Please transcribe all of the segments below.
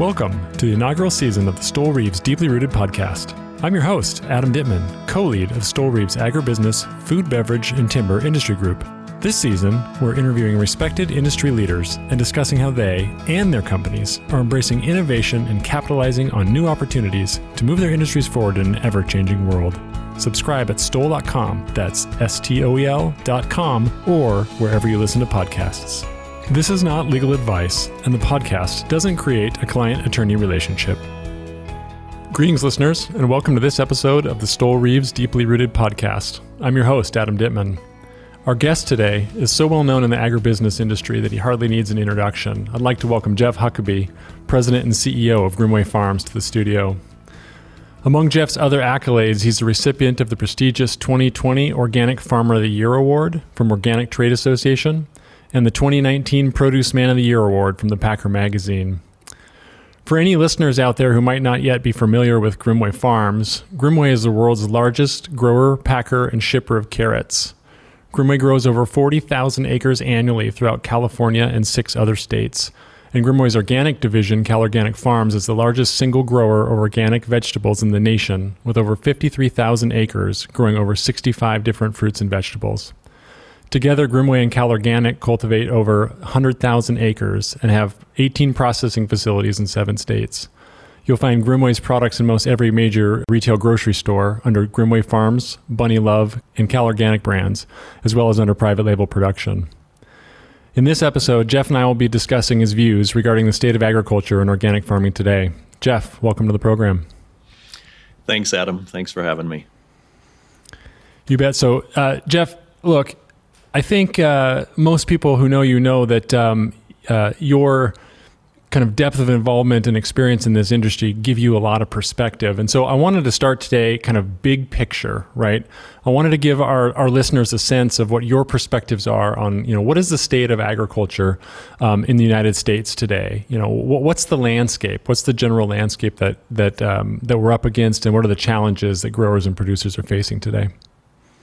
Welcome to the inaugural season of the Stoel Rives Deeply Rooted podcast. I'm your host, Adam Dittman, co lead of Stoel Rives Agribusiness, Food, Beverage, and Timber Industry Group. This season, we're interviewing respected industry leaders and discussing how they and their companies are embracing innovation and capitalizing on new opportunities to move their industries forward in an ever changing world. Subscribe at stoel.com, that's S T O E L.com, or wherever you listen to podcasts. This is not legal advice, and the podcast doesn't create a client attorney relationship. Greetings, listeners, and welcome to this episode of the Stoel Rives Deeply Rooted podcast. I'm your host, Adam Dittman. Our guest today is so well known in the agribusiness industry that he hardly needs an introduction. I'd like to welcome Jeff Huckaby, President and CEO of Grimmway Farms, to the studio. Among Jeff's other accolades, he's the recipient of the prestigious 2020 Organic Farmer of the Year Award from Organic Trade Association and the 2019 Produce Man of the Year Award from the Packer magazine. For any listeners out there who might not yet be familiar with Grimmway Farms, Grimmway is the world's largest grower, packer, and shipper of carrots. Grimmway grows over 40,000 acres annually throughout California and six other states. And Grimmway's organic division, Cal Organic Farms, is the largest single grower of organic vegetables in the nation, with over 53,000 acres growing over 65 different fruits and vegetables. Together, Grimmway and Cal Organic cultivate over 100,000 acres and have 18 processing facilities in seven states. You'll find Grimmway's products in most every major retail grocery store under Grimmway Farms, Bunny Love, and Cal Organic brands, as well as under private label production. In this episode, Jeff and I will be discussing his views regarding the state of agriculture and organic farming today. Jeff, welcome to the program. Thanks, Adam. Thanks for having me. You bet. So, uh, Jeff, look, I think uh, most people who know you know that um, uh, your kind of depth of involvement and experience in this industry give you a lot of perspective. And so I wanted to start today kind of big picture, right? I wanted to give our, our listeners a sense of what your perspectives are on, you know, what is the state of agriculture um, in the United States today? You know, what, what's the landscape? What's the general landscape that, that, um, that we're up against and what are the challenges that growers and producers are facing today?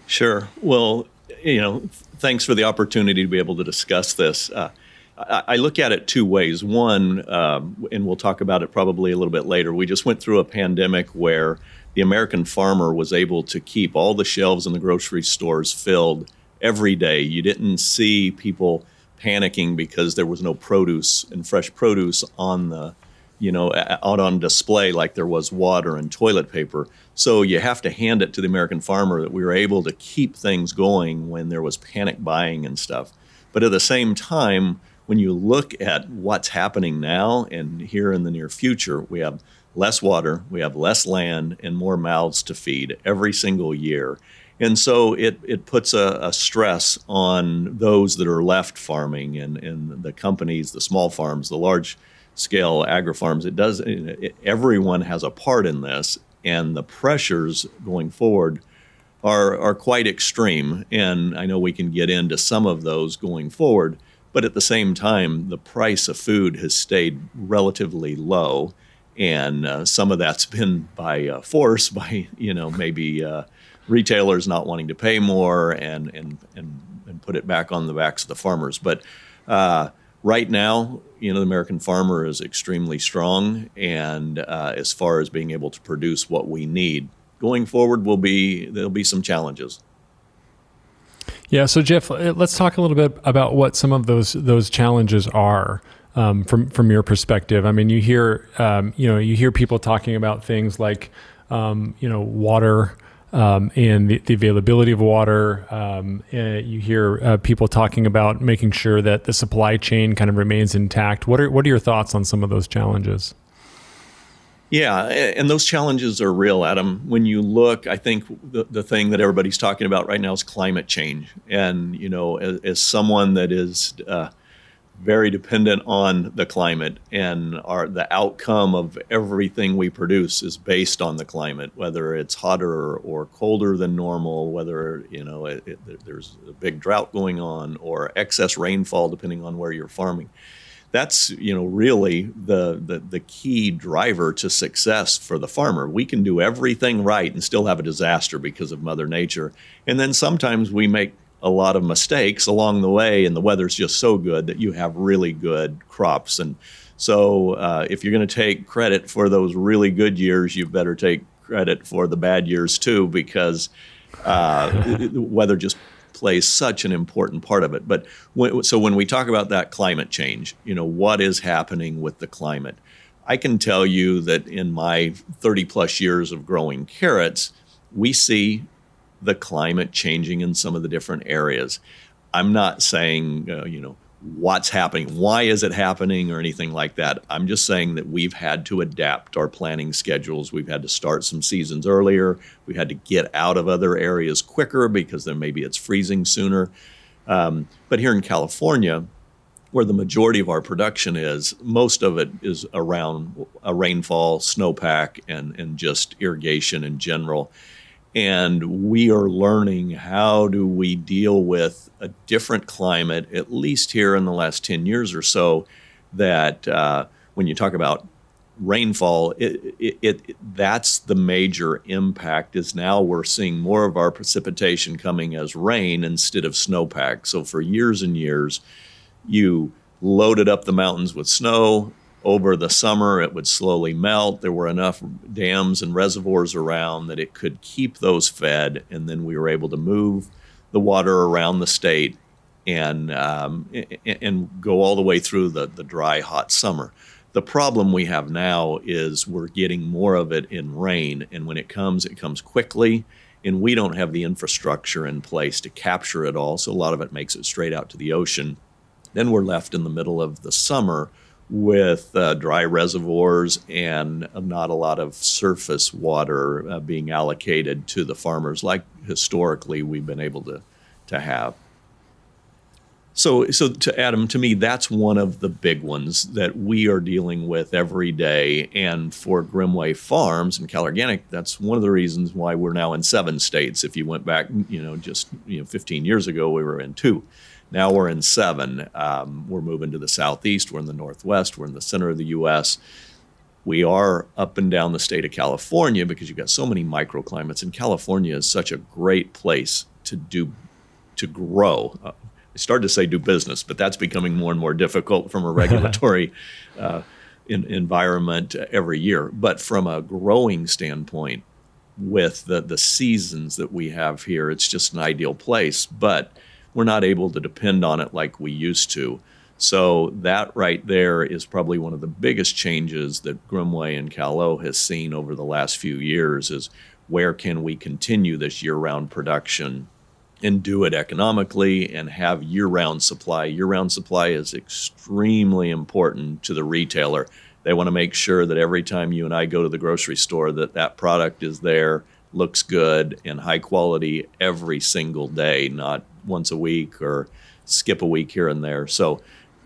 Sure. Well, you know, thanks for the opportunity to be able to discuss this. Uh, I, look at it two ways. One, um, and we'll talk about it probably a little bit later. We just went through a pandemic where the American farmer was able to keep all the shelves in the grocery stores filled every day. You didn't see people panicking because there was no produce and fresh produce on the you know, out on display like there was water and toilet paper. So you have to hand it to the American farmer that we were able to keep things going when there was panic buying and stuff. But at the same time, when you look at what's happening now and here in the near future, we have less water, we have less land, and more mouths to feed every single year. And so it, it puts a, a stress on those that are left farming and, and the companies, the small farms, the large scale agri farms. It does. It, everyone has a part in this, and the pressures going forward are are quite extreme. And I know we can get into some of those going forward. But at the same time, the price of food has stayed relatively low, and uh, some of that's been by uh, force, by you know maybe uh, retailers not wanting to pay more and and and and put it back on the backs of the farmers. But uh, right now, you know, the American farmer is extremely strong, and uh, as far as being able to produce what we need, going forward will be there'll be some challenges. Yeah. So Jeff, uh, let's talk a little bit about what some of those those challenges are. Um, from from your perspective, I mean, you hear um, you know you hear people talking about things like um, you know water um, and the, the, availability of water. Um, uh, you hear uh, people talking about making sure that the supply chain kind of remains intact. What are what are your thoughts on some of those challenges? Yeah, and those challenges are real, Adam. When you look, I think the, the thing that everybody's talking about right now is climate change. And, you know, as, as someone that is uh, very dependent on the climate, and our the outcome of everything we produce is based on the climate, whether it's hotter or colder than normal, whether you know it, it, there's a big drought going on or excess rainfall, depending on where you're farming. That's you know really the, the the key driver to success for the farmer. We can do everything right and still have a disaster because of Mother Nature, and then sometimes we make a lot of mistakes along the way, and the weather's just so good that you have really good crops. And So uh, if you're going to take credit for those really good years, you better take credit for the bad years too, because uh, weather just plays such an important part of it. But when, so when we talk about that climate change, you know, what is happening with the climate? I can tell you that in my 30 plus years of growing carrots, we see the climate changing in some of the different areas. I'm not saying, uh, you know, what's happening, why is it happening, or anything like that. I'm just saying that we've had to adapt our planning schedules. We've had to start some seasons earlier. We had to get out of other areas quicker because then maybe it's freezing sooner. Um, but here in California, where the majority of our production is, most of it is around a rainfall, snowpack, and, and just irrigation in general and we are learning how do we deal with a different climate at least here in the last 10 years or so that uh, when you talk about rainfall it, it, it, that's the major impact is now we're seeing more of our precipitation coming as rain instead of snowpack. So for years and years you loaded up the mountains with snow over the summer, it would slowly melt. There were enough dams and reservoirs around that it could keep those fed, and then we were able to move the water around the state and um, and go all the way through the, the dry, hot summer. The problem we have now is we're getting more of it in rain, and when it comes, it comes quickly, and we don't have the infrastructure in place to capture it all. So a lot of it makes it straight out to the ocean. Then we're left in the middle of the summer with uh, dry reservoirs and not a lot of surface water uh, being allocated to the farmers like historically we've been able to, to have. So, so to Adam, to me, that's one of the big ones that we are dealing with every day. And for Grimmway Farms and CalOrganic, that's one of the reasons why we're now in seven states. If you went back, you know, just you know, 15 years ago, we were in two. Now we're in seven. Um, we're moving to the southeast. We're in the northwest. We're in the center of the U.S. We are up and down the state of California because you've got so many microclimates, and California is such a great place to do to grow. Uh, I started to say do business, but that's becoming more and more difficult from a regulatory uh, in, environment every year. But from a growing standpoint, with the the seasons that we have here, it's just an ideal place. But we're not able to depend on it like we used to. So that right there is probably one of the biggest changes that Grimmway and Cal-O has seen over the last few years is where can we continue this year-round production and do it economically and have year-round supply. Year-round supply is extremely important to the retailer. They want to make sure that every time you and I go to the grocery store that that product is there, looks good and high quality every single day, not once a week or skip a week here and there. So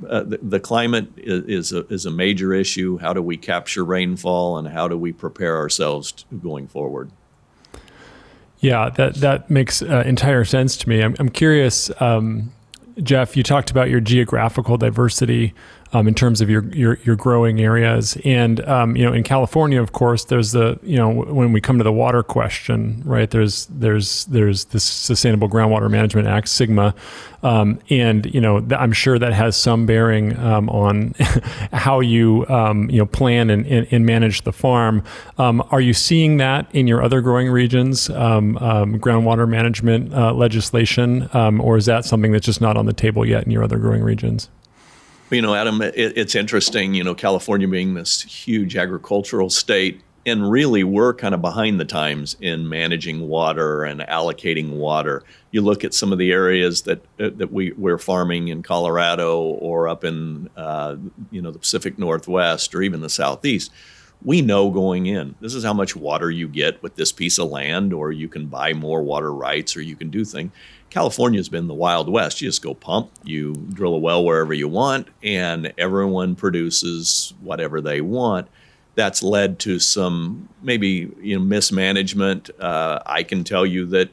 uh, the, the, climate is, is a, is, a, major issue. How do we capture rainfall and how do we prepare ourselves going forward? Yeah, that, that makes uh, entire sense to me. I'm, I'm curious, um, Jeff, you talked about your geographical diversity um, in terms of your, your, your growing areas. And um, you know, in California, of course, there's the you know when we come to the water question, right? There's there's there's the Sustainable Groundwater Management Act SGMA, um, and you know th- I'm sure that has some bearing um, on how you um, you know plan and, and, and manage the farm. Um, are you seeing that in your other growing regions, groundwater management uh, legislation, or is that something that's just not on the table yet in your other growing regions? You know, Adam, it, it's interesting, you know, California being this huge agricultural state, and really we're kind of behind the times in managing water and allocating water. You look at some of the areas that that we, we're farming in Colorado or up in, uh, you know, the Pacific Northwest or even the Southeast we know going in this is how much water you get with this piece of land or you can buy more water rights or you can do things california's been the wild west. You just go pump you drill a well wherever you want and everyone produces whatever they want. That's led to some maybe you know mismanagement. Uh, i can tell you that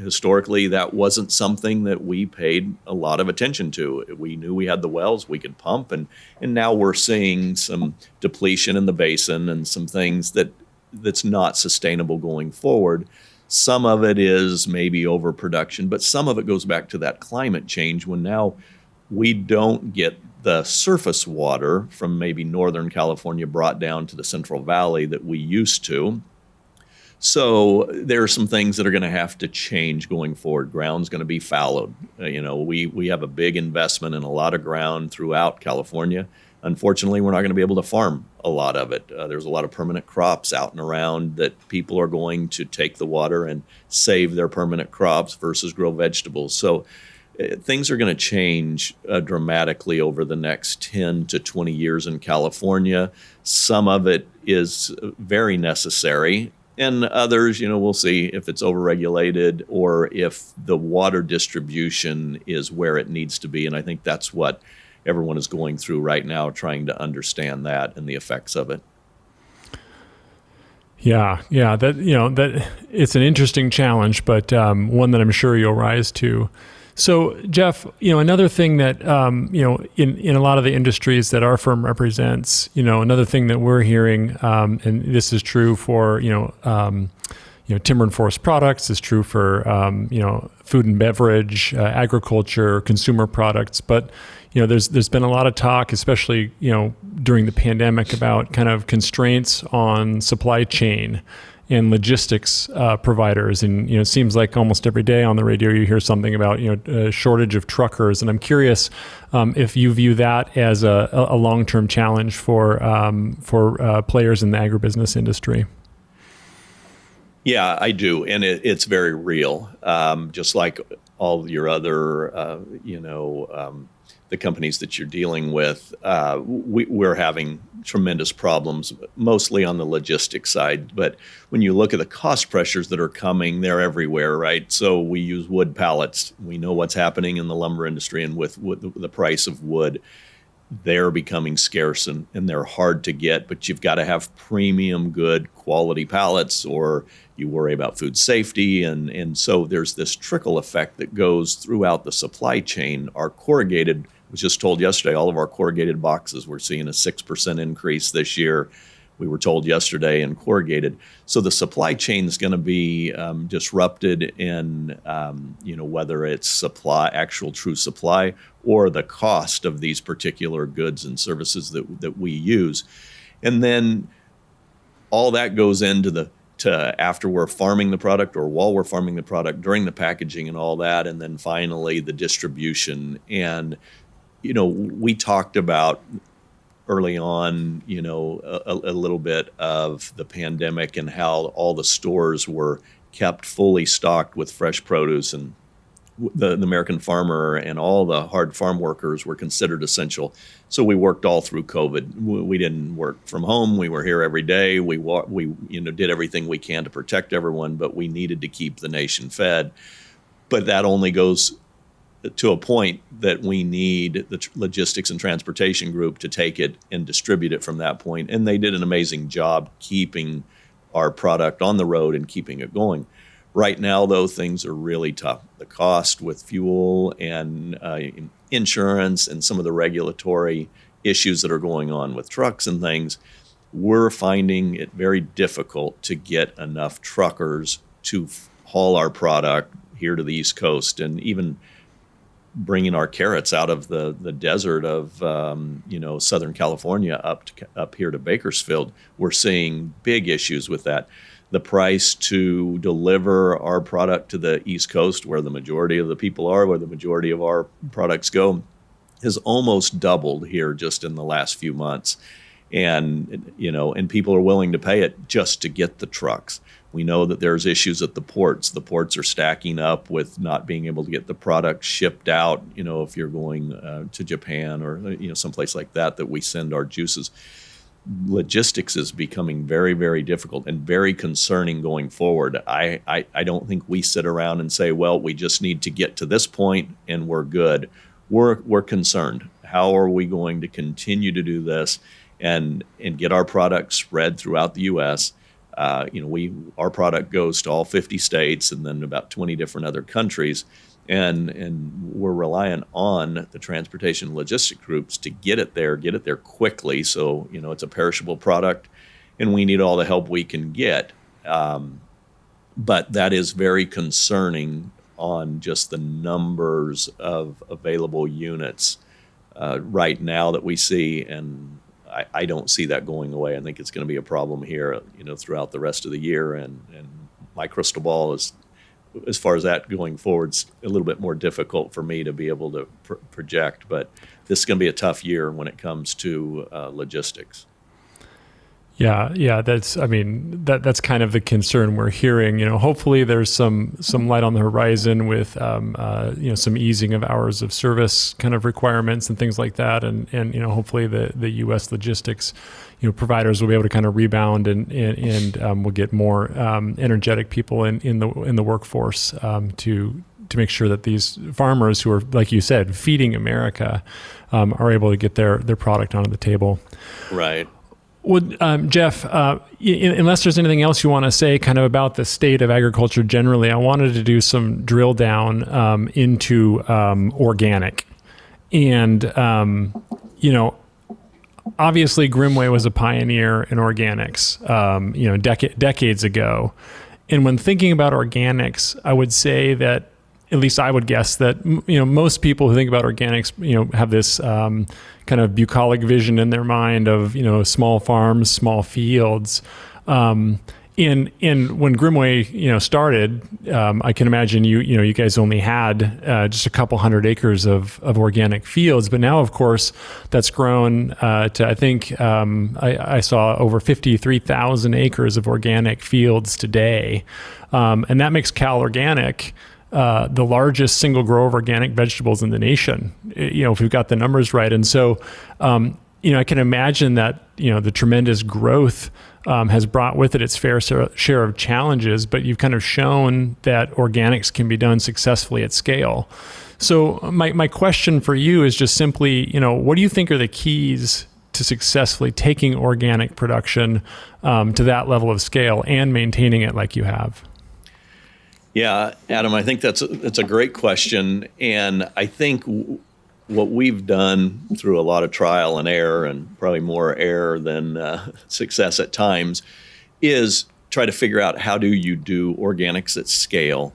historically that wasn't something that we paid a lot of attention to. We knew we had the wells we could pump, and and now we're seeing some depletion in the basin and some things that that's not sustainable going forward. Some of it is maybe overproduction, but some of it goes back to that climate change when now we don't get the surface water from maybe Northern California brought down to the Central Valley that we used to. So there are some things that are going to have to change going forward. Ground's going to be fallowed. Uh, you know, we we have a big investment in a lot of ground throughout California. Unfortunately, we're not going to be able to farm a lot of it. Uh, there's a lot of permanent crops out and around that people are going to take the water and save their permanent crops versus grow vegetables. So uh, things are going to change uh, dramatically over the next 10 to 20 years in California. Some of it is very necessary and others, you know, we'll see if it's overregulated or if the water distribution is where it needs to be. And I think that's what everyone is going through right now, trying to understand that and the effects of it. Yeah, yeah, that you know that it's an interesting challenge, but um, one that I'm sure you'll rise to. So, Jeff, you know, another thing that um, you know in in a lot of the industries that our firm represents, you know, another thing that we're hearing, um, and this is true for you know. Um, you know, timber and forest products is true for um, you know food and beverage, uh, agriculture, consumer products. But you know, there's there's been a lot of talk, especially you know during the pandemic, about kind of constraints on supply chain and logistics uh, providers. And you know, it seems like almost every day on the radio you hear something about you know a shortage of truckers. And I'm curious um, if you view that as a, a long-term challenge for um, for uh, players in the agribusiness industry. Yeah, I do, and it, it's very real. Um, just like all your other, uh, you know um, the companies that you're dealing with, uh, we, are having tremendous problems, mostly on the logistics side. But when you look at the cost pressures that are coming, they're everywhere, right? So we use wood pallets. We know what's happening in the lumber industry and with, with the price of wood. They're becoming scarce and, and they're hard to get, but you've got to have premium, good quality pallets, or you worry about food safety. And, and so there's this trickle effect that goes throughout the supply chain. Our corrugated was just told yesterday all of our corrugated boxes we're seeing a 6% increase this year. We were told yesterday in corrugated. So the supply chain is going to be um, disrupted in um, you know whether it's supply actual true supply or the cost of these particular goods and services that, that we use. And then all that goes into the to after we're farming the product or while we're farming the product during the packaging and all that and then finally the distribution. And you know, we talked about early on, you know, a, a, little bit of the pandemic and how all the stores were kept fully stocked with fresh produce and the, the, American farmer and all the hard farm workers were considered essential. So we worked all through COVID. We didn't work from home. We were here every day. We we you know did everything we can to protect everyone, but we needed to keep the nation fed. But that only goes to a point that we need the logistics and transportation group to take it and distribute it from that point. And they did an amazing job keeping our product on the road and keeping it going. Right now, though, things are really tough. The cost with fuel and uh, insurance and some of the regulatory issues that are going on with trucks and things, we're finding it very difficult to get enough truckers to haul our product here to the East Coast. And even bringing our carrots out of the, the desert of um, you know Southern California up to, up here to Bakersfield, we're seeing big issues with that. The price to deliver our product to the East Coast, where the majority of the people are, where the majority of our products go, has almost doubled here just in the last few months. And you know, and people are willing to pay it just to get the trucks. We know that there's issues at the ports. The ports are stacking up with not being able to get the product shipped out. You know, if you're going uh, to Japan or you know someplace like that, that we send our juices. Logistics is becoming very, very difficult and very concerning going forward. I, I, I don't think we sit around and say, well, we just need to get to this point and we're good. We're, we're concerned. How are we going to continue to do this and, and get our product spread throughout the U.S.? Uh, you know, we our product goes to all 50 states and then about 20 different other countries, and and we're reliant on the transportation logistic groups to get it there, get it there quickly. So you know, it's a perishable product, and we need all the help we can get. Um, but that is very concerning on just the numbers of available units uh, right now that we see, and I, I, don't see that going away. I think it's going to be a problem here, you know, throughout the rest of the year. And, and my crystal ball is, as far as that going forward, it's a little bit more difficult for me to be able to pr- project. But this is going to be a tough year when it comes to uh, logistics. Yeah, yeah, that's I mean that that's kind of the concern we're hearing. You know, hopefully there's some some light on the horizon with um, uh, you know some easing of hours of service kind of requirements and things like that, and and you know hopefully the the U.S. logistics you know providers will be able to kind of rebound and and, and um, we'll get more um, energetic people in in the in the workforce um, to to make sure that these farmers who are like you said feeding America um, are able to get their their product onto the table. Right. Well, um, Jeff, uh, unless there's anything else you want to say, kind of about the state of agriculture generally, I wanted to do some drill down um, into um, organic, and um, you know, obviously Grimmway was a pioneer in organics, um, you know, dec- decades ago. And when thinking about organics, I would say that at least I would guess that you know most people who think about organics, you know, have this um, kind of bucolic vision in their mind of you know small farms, small fields. Um, in in when Grimmway you know started, um, I can imagine you you know you guys only had uh, just a couple hundred acres of, of organic fields, but now of course that's grown uh, to I think um, I, I, saw over fifty three thousand acres of organic fields today, um, and that makes Cal Organic uh, the largest single grower of organic vegetables in the nation. You know, if we've got the numbers right, and so um, you know, I can imagine that you know the tremendous growth um, has brought with it its fair share of challenges, but you've kind of shown that organics can be done successfully at scale. So my my question for you is just simply, you know, what do you think are the keys to successfully taking organic production um, to that level of scale and maintaining it like you have? Yeah, Adam, I think that's a, that's a great question, and I think w- what we've done through a lot of trial and error, and probably more error than uh, success at times, is try to figure out how do you do organics at scale.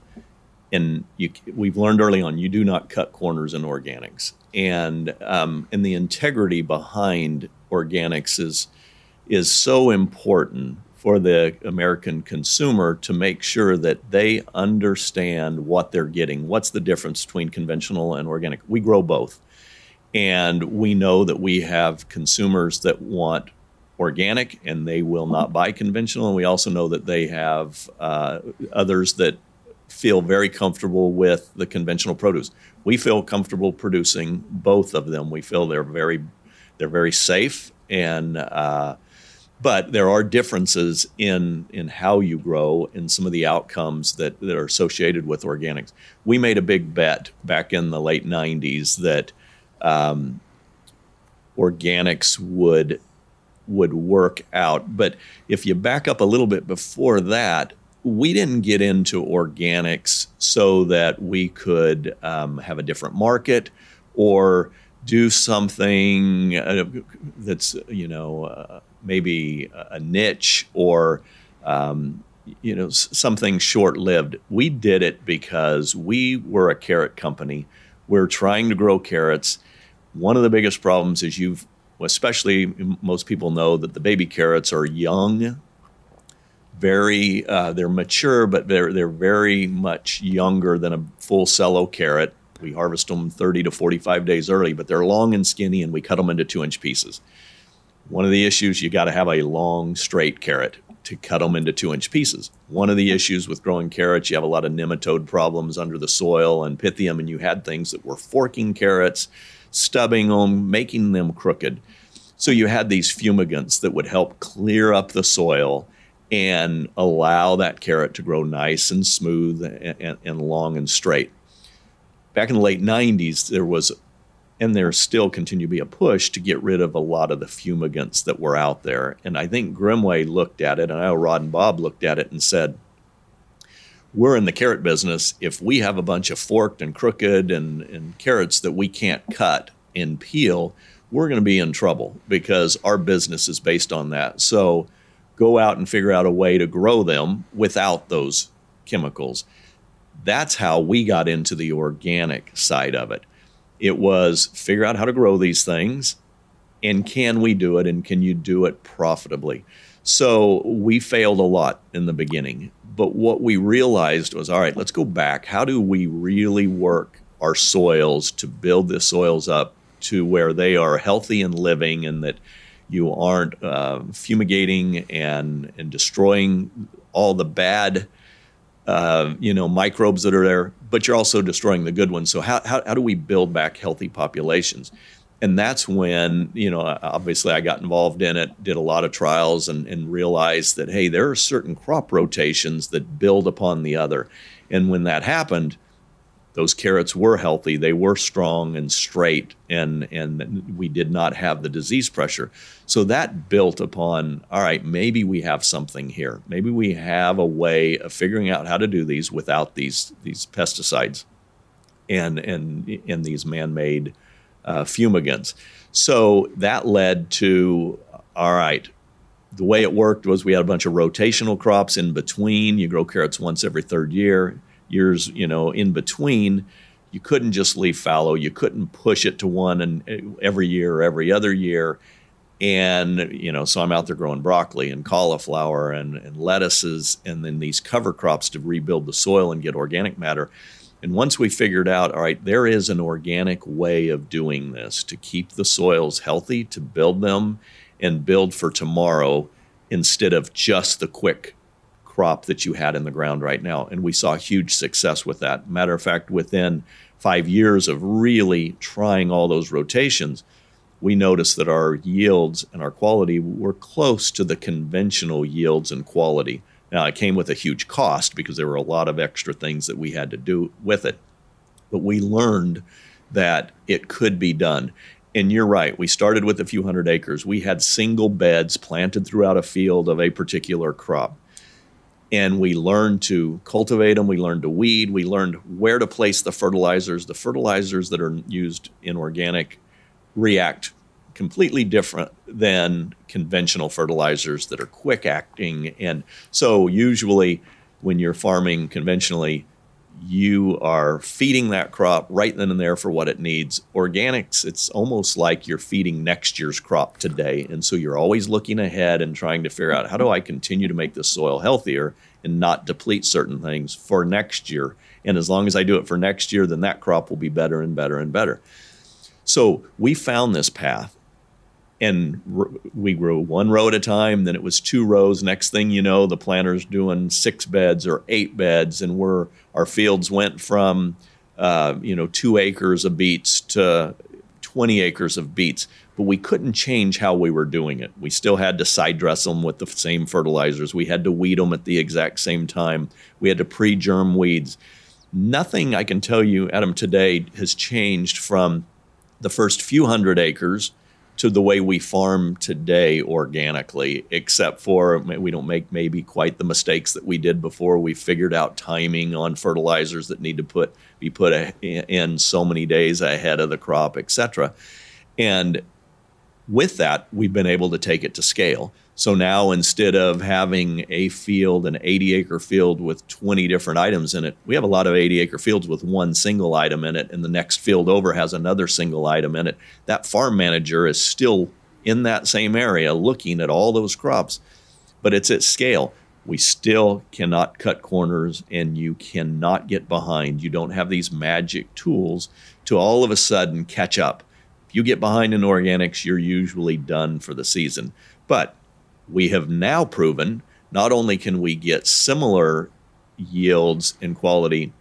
And you, we've learned early on you do not cut corners in organics, and um, and the integrity behind organics is is so important for the American consumer to make sure that they understand what they're getting. What's the difference between conventional and organic? We grow both. And we know that we have consumers that want organic and they will not buy conventional. And we also know that they have uh, others that feel very comfortable with the conventional produce. We feel comfortable producing both of them. We feel they're very, they're very safe and uh, but there are differences in in how you grow and some of the outcomes that, that are associated with organics. We made a big bet back in the late 90s that um, organics would would work out. But if you back up a little bit before that, we didn't get into organics so that we could um, have a different market or do something uh, that's you know uh, maybe a niche or um, you know something short-lived. We did it because we were a carrot company. We're trying to grow carrots. One of the biggest problems is you've, especially most people know that the baby carrots are young, very uh, they're mature, but they're they're very much younger than a full cello carrot. We harvest them 30 to 45 days early, but they're long and skinny, and we cut them into two inch pieces. One of the issues, you got to have a long, straight carrot to cut them into two inch pieces. One of the issues with growing carrots, you have a lot of nematode problems under the soil and pythium, and you had things that were forking carrots, stubbing them, making them crooked. So you had these fumigants that would help clear up the soil and allow that carrot to grow nice and smooth and, and, and long and straight. Back in the late 90s, there was and there still continue to be a push to get rid of a lot of the fumigants that were out there. And I think Grimmway looked at it, and I know Rod and Bob looked at it and said, we're in the carrot business. If we have a bunch of forked and crooked and, and carrots that we can't cut and peel, we're going to be in trouble because our business is based on that. So go out and figure out a way to grow them without those chemicals. That's how we got into the organic side of it It was figure out how to grow these things and can we do it and can you do it profitably? So we failed a lot in the beginning. But what we realized was all right, let's go back. How do we really work our soils to build the soils up to where they are healthy and living and that you aren't uh, fumigating and, and destroying all the bad uh, you know microbes that are there but you're also destroying the good ones. So how, how, how do we build back healthy populations? And that's when you know obviously i got involved in it did a lot of trials and, and realized that hey there are certain crop rotations that build upon the other. And when that happened those carrots were healthy they were strong and straight and and we did not have the disease pressure so that built upon all right maybe we have something here maybe we have a way of figuring out how to do these without these these pesticides and and in these man-made uh, fumigants. So that led to all right. The way it worked was we had a bunch of rotational crops in between. You grow carrots once every third year. Years, you know, in between, you couldn't just leave fallow. You couldn't push it to one and uh, every year or every other year. And you know, so I'm out there growing broccoli and cauliflower and, and lettuces, and then these cover crops to rebuild the soil and get organic matter. And once we figured out, all right, there is an organic way of doing this to keep the soils healthy, to build them and build for tomorrow instead of just the quick crop that you had in the ground right now. And we saw huge success with that. Matter of fact, within five years of really trying all those rotations, we noticed that our yields and our quality were close to the conventional yields and quality. Now, it came with a huge cost because there were a lot of extra things that we had to do with it. But we learned that it could be done. And you're right, we started with a few hundred acres. We had single beds planted throughout a field of a particular crop. And we learned to cultivate them, we learned to weed, we learned where to place the fertilizers. The fertilizers that are used in organic react completely different than conventional fertilizers that are quick acting. And so, usually, when you're farming conventionally, you are feeding that crop right then and there for what it needs. Organics, it's almost like you're feeding next year's crop today. And so you're always looking ahead and trying to figure out how do I continue to make the soil healthier and not deplete certain things for next year. And as long as I do it for next year, then that crop will be better and better and better. So we found this path and we grew one row at a time then it was two rows. Next thing you know the planter's doing six beds or eight beds and we're our fields went from uh, you know two acres of beets to 20 acres of beets. But we couldn't change how we were doing it. We still had to side dress them with the same fertilizers. We had to weed them at the exact same time. We had to pre-germ weeds. Nothing i can tell you adam today has changed from the first few hundred acres to the way we farm today organically, except for we don't make maybe quite the mistakes that we did before. We figured out timing on fertilizers that need to put be put in so many days ahead of the crop, etc. And with that, we've been able to take it to scale. So now instead of having a field, an 80 acre field with 20 different items in it, we have a lot of 80 acre fields with one single item in it, and the next field over has another single item in it. That farm manager is still in that same area looking at all those crops, but it's at scale. We still cannot cut corners and you cannot get behind. You don't have these magic tools to all of a sudden catch up. If you get behind in organics, you're usually done for the season. But we have now proven not only can we get similar yields and quality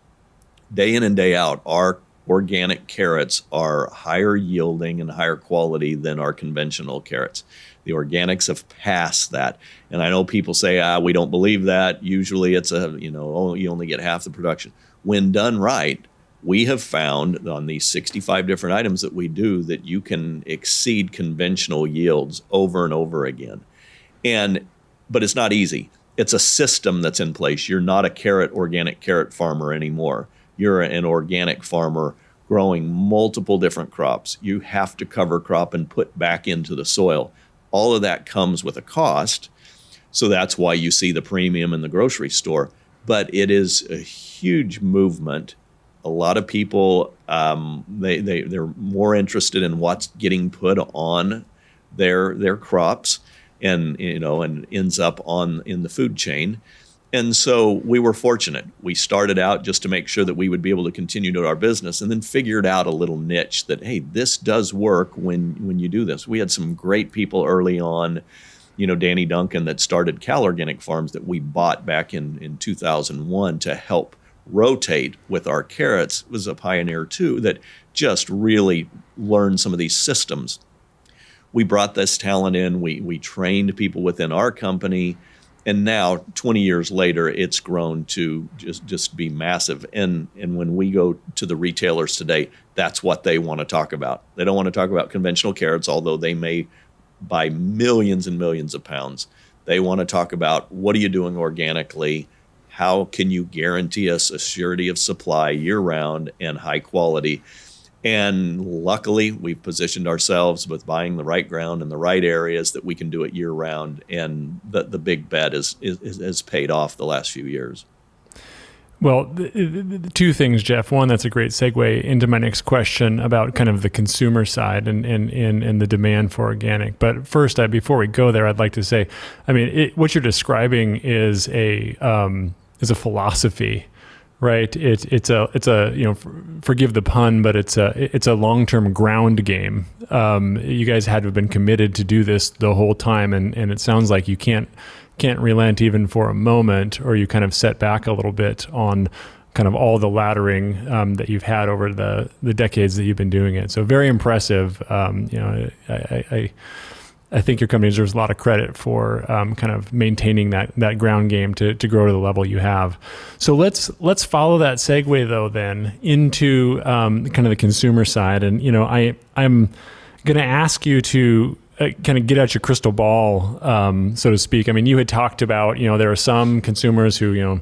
day in and day out, our organic carrots are higher yielding and higher quality than our conventional carrots. The organics have passed that. And I know people say, ah, we don't believe that. Usually it's a, you know, oh, you only get half the production. When done right, we have found on these 65 different items that we do that you can exceed conventional yields over and over again. And but it's not easy. It's a system that's in place. You're not a carrot organic carrot farmer anymore. You're an organic farmer growing multiple different crops. You have to cover crop and put back into the soil. All of that comes with a cost. So that's why you see the premium in the grocery store. But it is a huge movement. A lot of people Um, they, they, they're more interested in what's getting put on their, their crops and, you know, and ends up on in the food chain. And so we were fortunate. We started out just to make sure that we would be able to continue to our business and then figured out a little niche that, hey, this does work when, when you do this. We had some great people early on, you know, Danny Duncan that started Cal Organic Farms that we bought back in, in 2001 to help rotate with our carrots was a pioneer too that just really learned some of these systems. We brought this talent in, we, we trained people within our company and now 20 years later it's grown to just just be massive. And and when we go to the retailers today that's what they want to talk about. They don't want to talk about conventional carrots although they may buy millions and millions of pounds. They want to talk about what are you doing organically? How can you guarantee us a surety of supply year round and high quality and luckily, we've positioned ourselves with buying the right ground in the right areas that we can do it year round. And the, the big bet is, is, is paid off the last few years. Well, two things, Jeff. One, that's a great segue into my next question about kind of the consumer side and and, and, and the demand for organic. But first, I, before we go there, I'd like to say, I mean, it, what you're describing is a um, is a philosophy right? It's it's a it's a you know forgive the pun, but it's a it's a long term ground game. Um, you guys had to have been committed to do this the whole time, and and it sounds like you can't can't relent even for a moment, or you kind of set back a little bit on kind of all the laddering um, that you've had over the the decades that you've been doing it. So very impressive. Um, you know, I, I, I I think your company deserves a lot of credit for um, kind of maintaining that that ground game to, to grow to the level you have. So let's let's follow that segue though then into um, kind of the consumer side, and you know I I'm going to ask you to uh, kind of get out your crystal ball, um, so to speak. I mean, you had talked about you know there are some consumers who you know.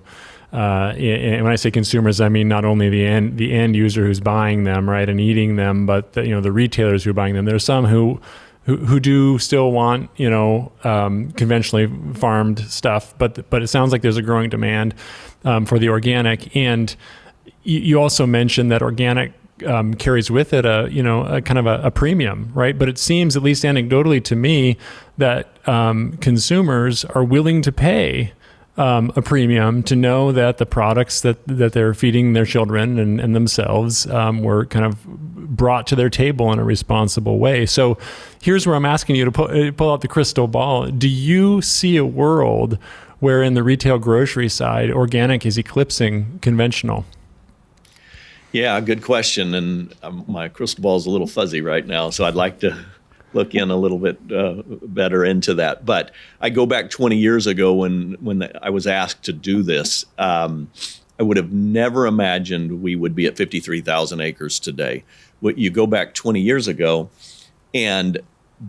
Uh, and when I say consumers, I mean not only the end the end user who's buying them, right, and eating them, but the, you know the retailers who are buying them. There are some who who, who do still want you know um, conventionally farmed stuff, but but it sounds like there's a growing demand um, for the organic. And you, also mentioned that organic um, carries with it a you know a kind of a, a, premium, right? But it seems, at least anecdotally to me, that um, consumers are willing to pay um, a premium to know that the products that that they're feeding their children and, and themselves um, were kind of brought to their table in a responsible way. So here's where I'm asking you to pull, uh, pull out the crystal ball. Do you see a world where in the retail grocery side, organic is eclipsing conventional? Yeah, good question. And um, my crystal ball is a little fuzzy right now, so I'd like to look in a little bit uh, better into that. But I go back 20 years ago when when the, I was asked to do this. Um, I would have never imagined we would be at 53,000 acres today. What you go back 20 years ago, and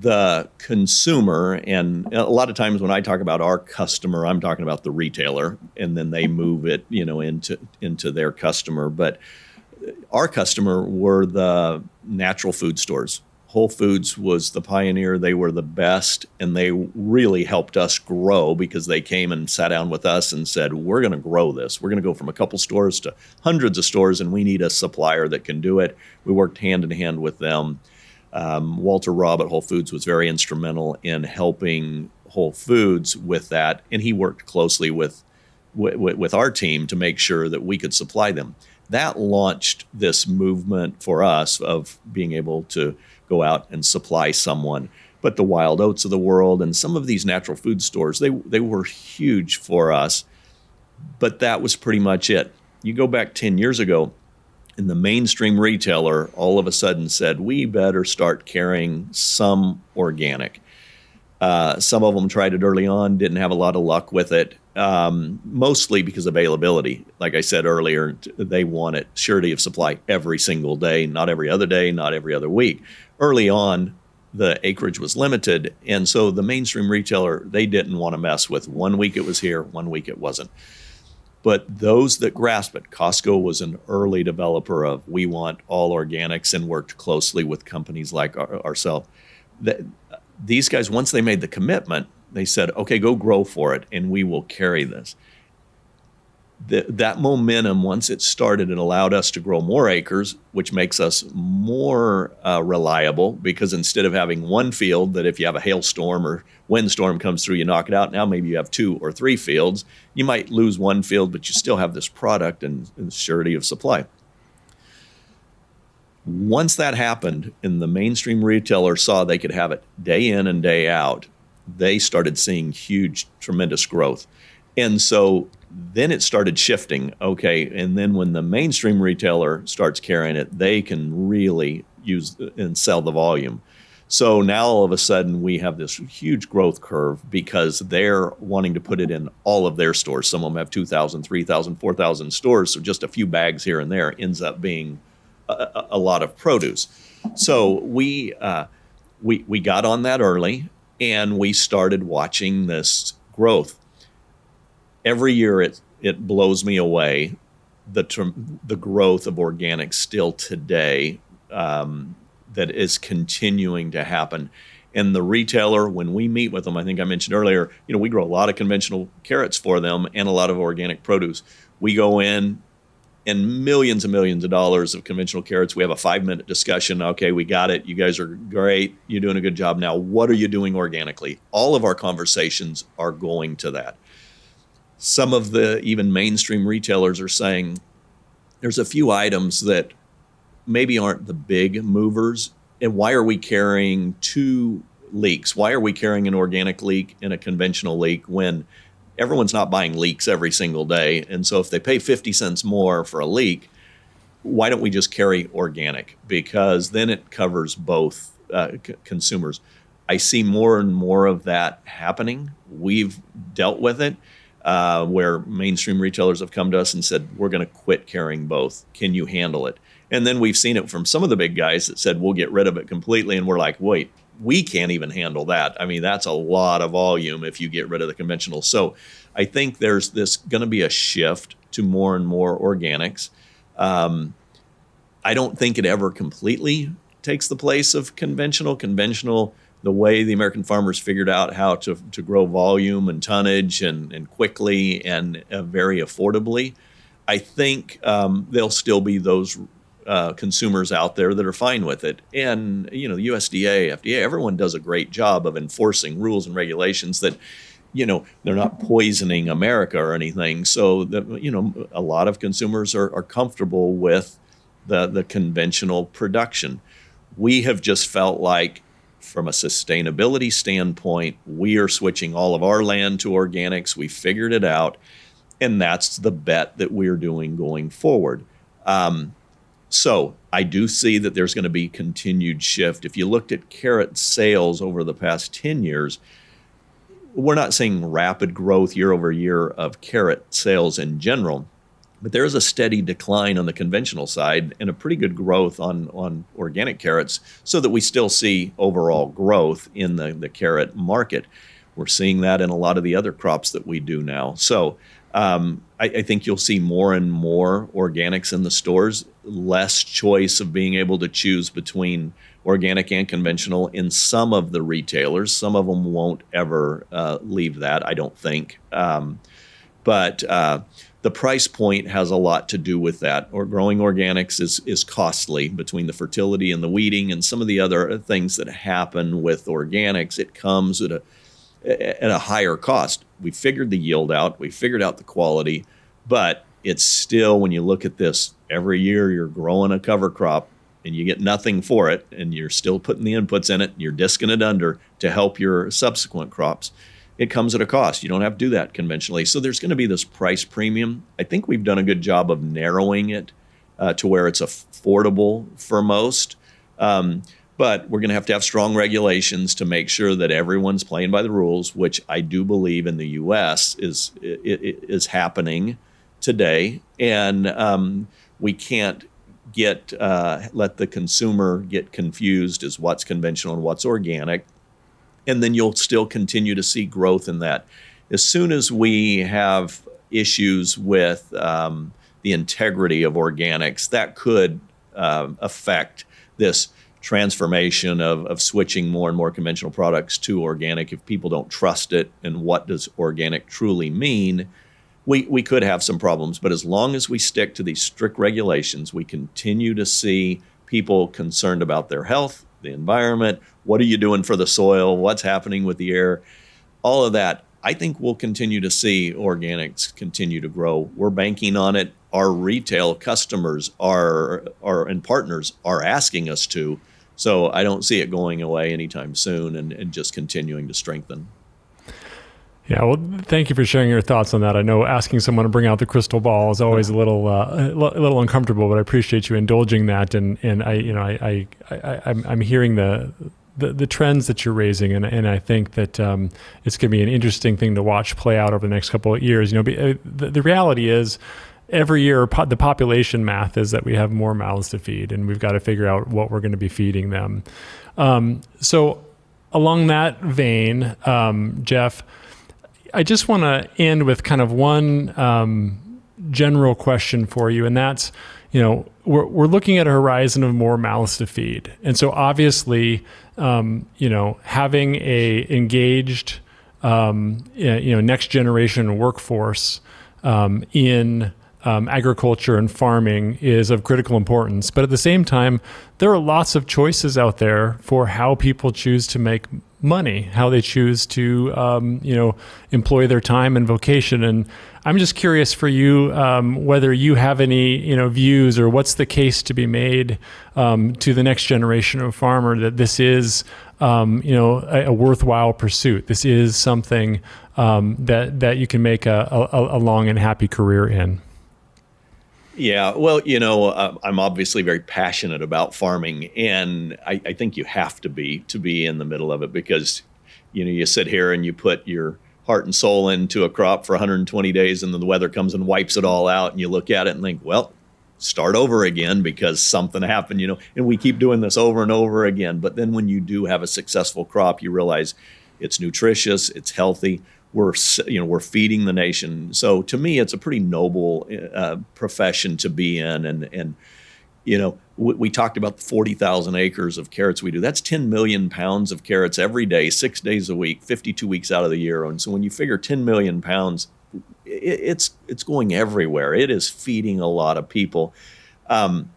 the consumer, and a lot of times when I talk about our customer, I'm talking about the retailer, and then they move it, you know, into into their customer. But our customer were the natural food stores Whole Foods was the pioneer. They were the best, and they really helped us grow because they came and sat down with us and said, We're going to grow this. We're going to go from a couple stores to hundreds of stores, and we need a supplier that can do it. We worked hand in hand with them. Um, Walter Robb at Whole Foods was very instrumental in helping Whole Foods with that, and he worked closely with, with, with our team to make sure that we could supply them. That launched this movement for us of being able to go out and supply someone. But the wild oats of the world and some of these natural food stores, they, they were huge for us. But that was pretty much it. You go back 10 years ago, and the mainstream retailer all of a sudden said, we better start carrying some organic. Uh, some of them tried it early on, didn't have a lot of luck with it, um, mostly because availability. Like I said earlier, they wanted surety of supply every single day, not every other day, not every other week early on, the acreage was limited. And so the mainstream retailer, they didn't want to mess with one week it was here, one week it wasn't. But those that grasp it, Costco was an early developer of we want all organics and worked closely with companies like our, ourselves. these guys, once they made the commitment, they said, okay, go grow for it and we will carry this. the, that momentum, once it started, it allowed us to grow more acres, which makes us more uh, reliable because instead of having one field that if you have a hailstorm or windstorm comes through, you knock it out, now maybe you have two or three fields. You might lose one field, but you still have this product and, and surety of supply. Once that happened and the mainstream retailer saw they could have it day in and day out, they started seeing huge, tremendous growth. And so then it started shifting. Okay. And then when the mainstream retailer starts carrying it, they can really use and sell the volume. So now all of a sudden we have this huge growth curve because they're wanting to put it in all of their stores. Some of them have 2,000, 3,000, 4,000 stores. So just a few bags here and there ends up being a, a lot of produce. So we, uh, we, we got on that early and we started watching this growth every year it it blows me away the term, the growth of organic still today um, that is continuing to happen. And the retailer, when we meet with them, I think I mentioned earlier, you know, we grow a lot of conventional carrots for them and a lot of organic produce. We go in and millions and millions of dollars of conventional carrots. We have a five minute discussion. Okay, we got it. You guys are great. You're doing a good job. Now, what are you doing organically? All of our conversations are going to that some of the even mainstream retailers are saying there's a few items that maybe aren't the big movers. And why are we carrying two leeks? Why are we carrying an organic leek and a conventional leek when everyone's not buying leeks every single day? And so if they pay 50 cents more for a leek, why don't we just carry organic? Because then it covers both uh, c- consumers. I see more and more of that happening. We've dealt with it uh, where mainstream retailers have come to us and said, We're going to quit carrying both. Can you handle it? And then we've seen it from some of the big guys that said, We'll get rid of it completely. And we're like, Wait, we can't even handle that. I mean, that's a lot of volume if you get rid of the conventional. So I think there's this going to be a shift to more and more organics. Um, I don't think it ever completely takes the place of conventional. Conventional the way the American farmers figured out how to, to grow volume and tonnage and, and quickly and uh, very affordably, I think um, there'll still be those uh, consumers out there that are fine with it. And, you know, the USDA, FDA, everyone does a great job of enforcing rules and regulations that, you know, they're not poisoning America or anything. So, that, you know, a lot of consumers are, are comfortable with the, the conventional production. We have just felt like from a sustainability standpoint, we are switching all of our land to organics. We figured it out, and that's the bet that we're doing going forward. Um, so I do see that there's going to be continued shift. If you looked at carrot sales over the past 10 years, we're not seeing rapid growth year over year of carrot sales in general. But there is a steady decline on the conventional side and a pretty good growth on, on organic carrots, so that we still see overall growth in the, the carrot market. We're seeing that in a lot of the other crops that we do now. So um, I, I, think you'll see more and more organics in the stores, less choice of being able to choose between organic and conventional in some of the retailers. Some of them won't ever uh, leave that, I don't think. Um, but uh, the price point has a lot to do with that. Or growing organics is is costly between the fertility and the weeding and some of the other things that happen with organics. It comes at a at a higher cost. We figured the yield out, we figured out the quality, but it's still when you look at this every year you're growing a cover crop and you get nothing for it and you're still putting the inputs in it and you're disking it under to help your subsequent crops it comes at a cost. You don't have to do that conventionally. So there's going to be this price premium. I think we've done a good job of narrowing it uh, to where it's affordable for most. Um, but we're going to have to have strong regulations to make sure that everyone's playing by the rules, which I do believe in the U.S. is is happening today, and um, we can't get uh, let the consumer get confused as what's conventional and what's organic and then you'll still continue to see growth in that. As soon as we have issues with um, the integrity of organics, that could uh, affect this transformation of, of switching more and more conventional products to organic if people don't trust it and what does organic truly mean we, we could have some problems. But as long as we stick to these strict regulations, we continue to see people concerned about their health, the environment, what are you doing for the soil, what's happening with the air, all of that. I think we'll continue to see organics continue to grow. We're banking on it. Our retail customers are, are and partners are asking us to. So I don't see it going away anytime soon and, and just continuing to strengthen. Yeah, well, thank you for sharing your thoughts on that. I know asking someone to bring out the crystal ball is always a little uh, a little uncomfortable, but I appreciate you indulging that. And and I you know I I, I I'm, I'm hearing the, the the trends that you're raising, and and I think that um, it's going to be an interesting thing to watch play out over the next couple of years. You know, be, uh, the, the reality is every year po- the population math is that we have more mouths to feed and we've got to figure out what we're going to be feeding them. Um, so along that vein um, jeff I just want to end with kind of one um, general question for you, and that's, you know, we're, we're looking at a horizon of more mouths to feed, and so obviously, um, you know, having a engaged, um, you know, next generation workforce um, in um, agriculture and farming is of critical importance. But at the same time, there are lots of choices out there for how people choose to make money, how they choose to, um, you know, employ their time and vocation. And I'm just curious for you um, whether you have any, you know, views or what's the case to be made um, to the next generation of farmer that this is, um, you know, a, a, worthwhile pursuit. This is something um, that that you can make a, a, a long and happy career in. Yeah, well, you know, uh, I'm obviously very passionate about farming, and I, I, think you have to be to be in the middle of it because, you know, you sit here and you put your heart and soul into a crop for 120 days, and then the weather comes and wipes it all out, and you look at it and think, well, start over again because something happened, you know, and we keep doing this over and over again. But then when you do have a successful crop, you realize it's nutritious, it's healthy we're you know we're feeding the nation. So to me, it's a pretty noble uh, profession to be in, and and you know we, we talked about the forty thousand acres of carrots we do. That's ten million pounds of carrots every day, six days a week, fifty-two weeks out of the year. And so when you figure ten million pounds, it, it's it's going everywhere. It is feeding a lot of people. Um,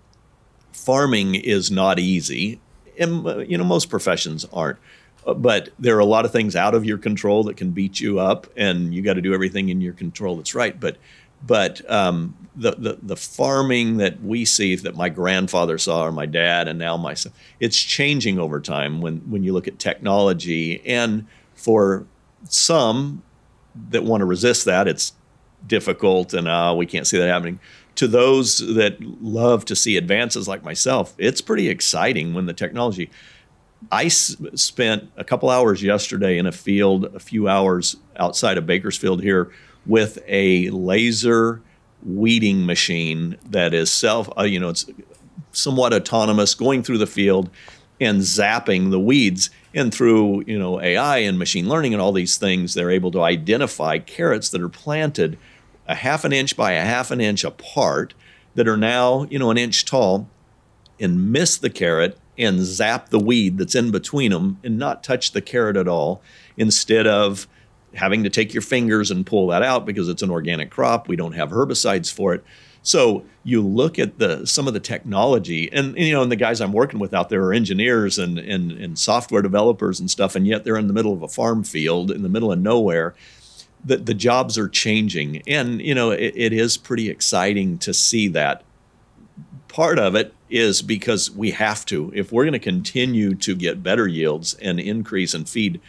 farming is not easy, and uh, you know most professions aren't but there are a lot of things out of your control that can beat you up, and you got to do everything in your control that's right. But but um, the, the the farming that we see that my grandfather saw or my dad and now my son, it's changing over time when when you look at technology and for some that want to resist that it's difficult and uh, we can't see that happening to those that love to see advances like myself it's pretty exciting when the technology I s- spent a couple hours yesterday in a field, a few hours outside of Bakersfield here, with a laser weeding machine that is self, uh, you know, it's somewhat autonomous, going through the field and zapping the weeds. And through you know AI and machine learning and all these things, they're able to identify carrots that are planted a half an inch by a half an inch apart that are now you know an inch tall, and miss the carrot and zap the weed that's in between them and not touch the carrot at all instead of having to take your fingers and pull that out because it's an organic crop. We don't have herbicides for it. So you look at the some of the technology, and, and, you know, and the guys I'm working with out there are engineers and, and and software developers and stuff, and yet they're in the middle of a farm field in the middle of nowhere. The the jobs are changing, and you know, it, it is pretty exciting to see that. Part of it is because we have to. If we're going to continue to get better yields and increase and feed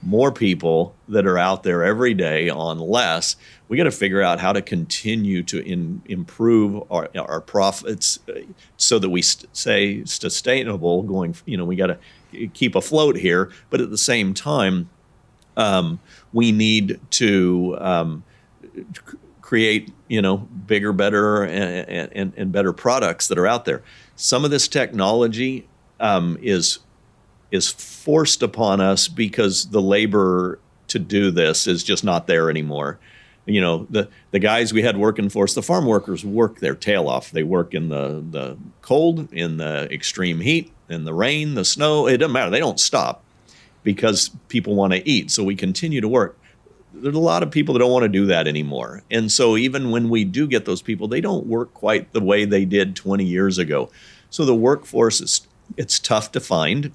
more people that are out there every day on less, we got to figure out how to continue to in, improve our, our profits uh, so that we st- stay sustainable going, you know, we got to keep afloat here. But at the same time, um, we need to um, create, you know, bigger, better, and, and, and better products that are out there some of this technology um, is is forced upon us because the labor to do this is just not there anymore. You know, the the guys we had working for us, the farm workers work their tail off. They work in the the cold, in the extreme heat, in the rain, the snow. It doesn't matter. They don't stop because people want to eat. So we continue to work. There's a lot of people that don't want to do that anymore. And so even when we do get those people, they don't work quite the way they did 20 years ago. So the workforce is it's tough to find,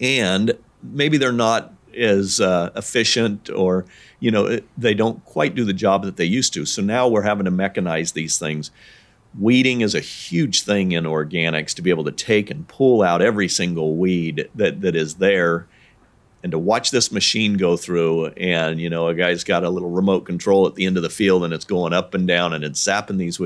and maybe they're not as uh, efficient or you know they don't quite do the job that they used to. So now we're having to mechanize these things. Weeding is a huge thing in organics to be able to take and pull out every single weed that, that is there and to watch this machine go through and you know a guy's got a little remote control at the end of the field and it's going up and down and it's zapping these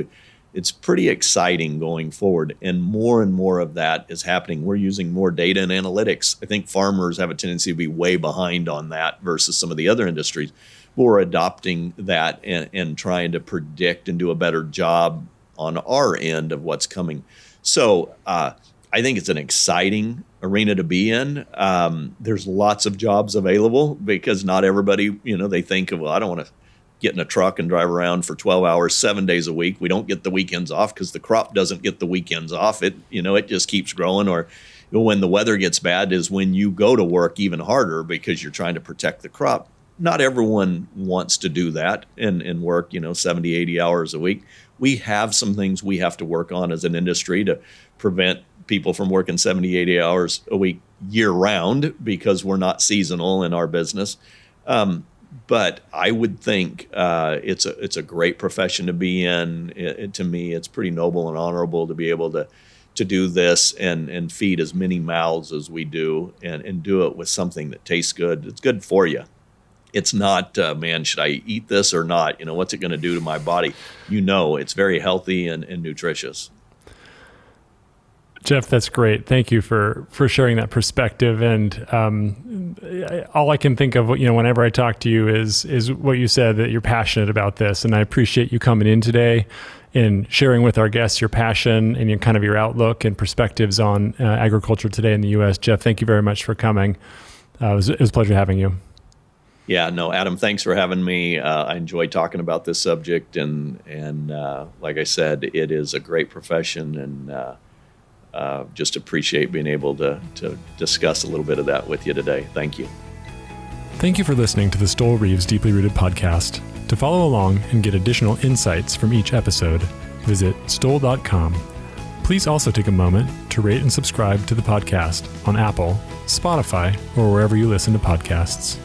it's pretty exciting going forward and more and more of that is happening. We're using more data and analytics. I think farmers have a tendency to be way behind on that versus some of the other industries. We're adopting that and, and trying to predict and do a better job on our end of what's coming. So uh, i think it's an exciting arena to be in um, there's lots of jobs available because not everybody you know they think of well i don't want to get in a truck and drive around for 12 hours, seven days a week. We don't get the weekends off because the crop doesn't get the weekends off. It, you know, it just keeps growing. Or when the weather gets bad is when you go to work even harder because you're trying to protect the crop. Not everyone wants to do that and, and work, you know, 70, 80 hours a week. We have some things we have to work on as an industry to prevent people from working 70, 80 hours a week year round because we're not seasonal in our business. Um, but I would think uh, it's a it's a great profession to be in. It, it, to me, it's pretty noble and honorable to be able to to do this and and feed as many mouths as we do, and and do it with something that tastes good. It's good for you. It's not, uh, man, should I eat this or not? You know, what's it going to do to my body? You know, it's very healthy and, and nutritious. Jeff, that's great. Thank you for for sharing that perspective. And um, all I can think of, you know, whenever I talk to you is is what you said that you're passionate about this, and I appreciate you coming in today and sharing with our guests your passion and your kind of your outlook and perspectives on uh, agriculture today in the U.S. Jeff, thank you very much for coming. Uh, it, was, it was a pleasure having you. Yeah, no, Adam, thanks for having me. Uh, I enjoy talking about this subject, and and uh, like I said, it is a great profession, and uh, uh, just appreciate being able to, to discuss a little bit of that with you today. Thank you. Thank you for listening to the Stoel Rives Deeply Rooted podcast. To follow along and get additional insights from each episode, visit stoel.com. Please also take a moment to rate and subscribe to the podcast on Apple, Spotify, or wherever you listen to podcasts.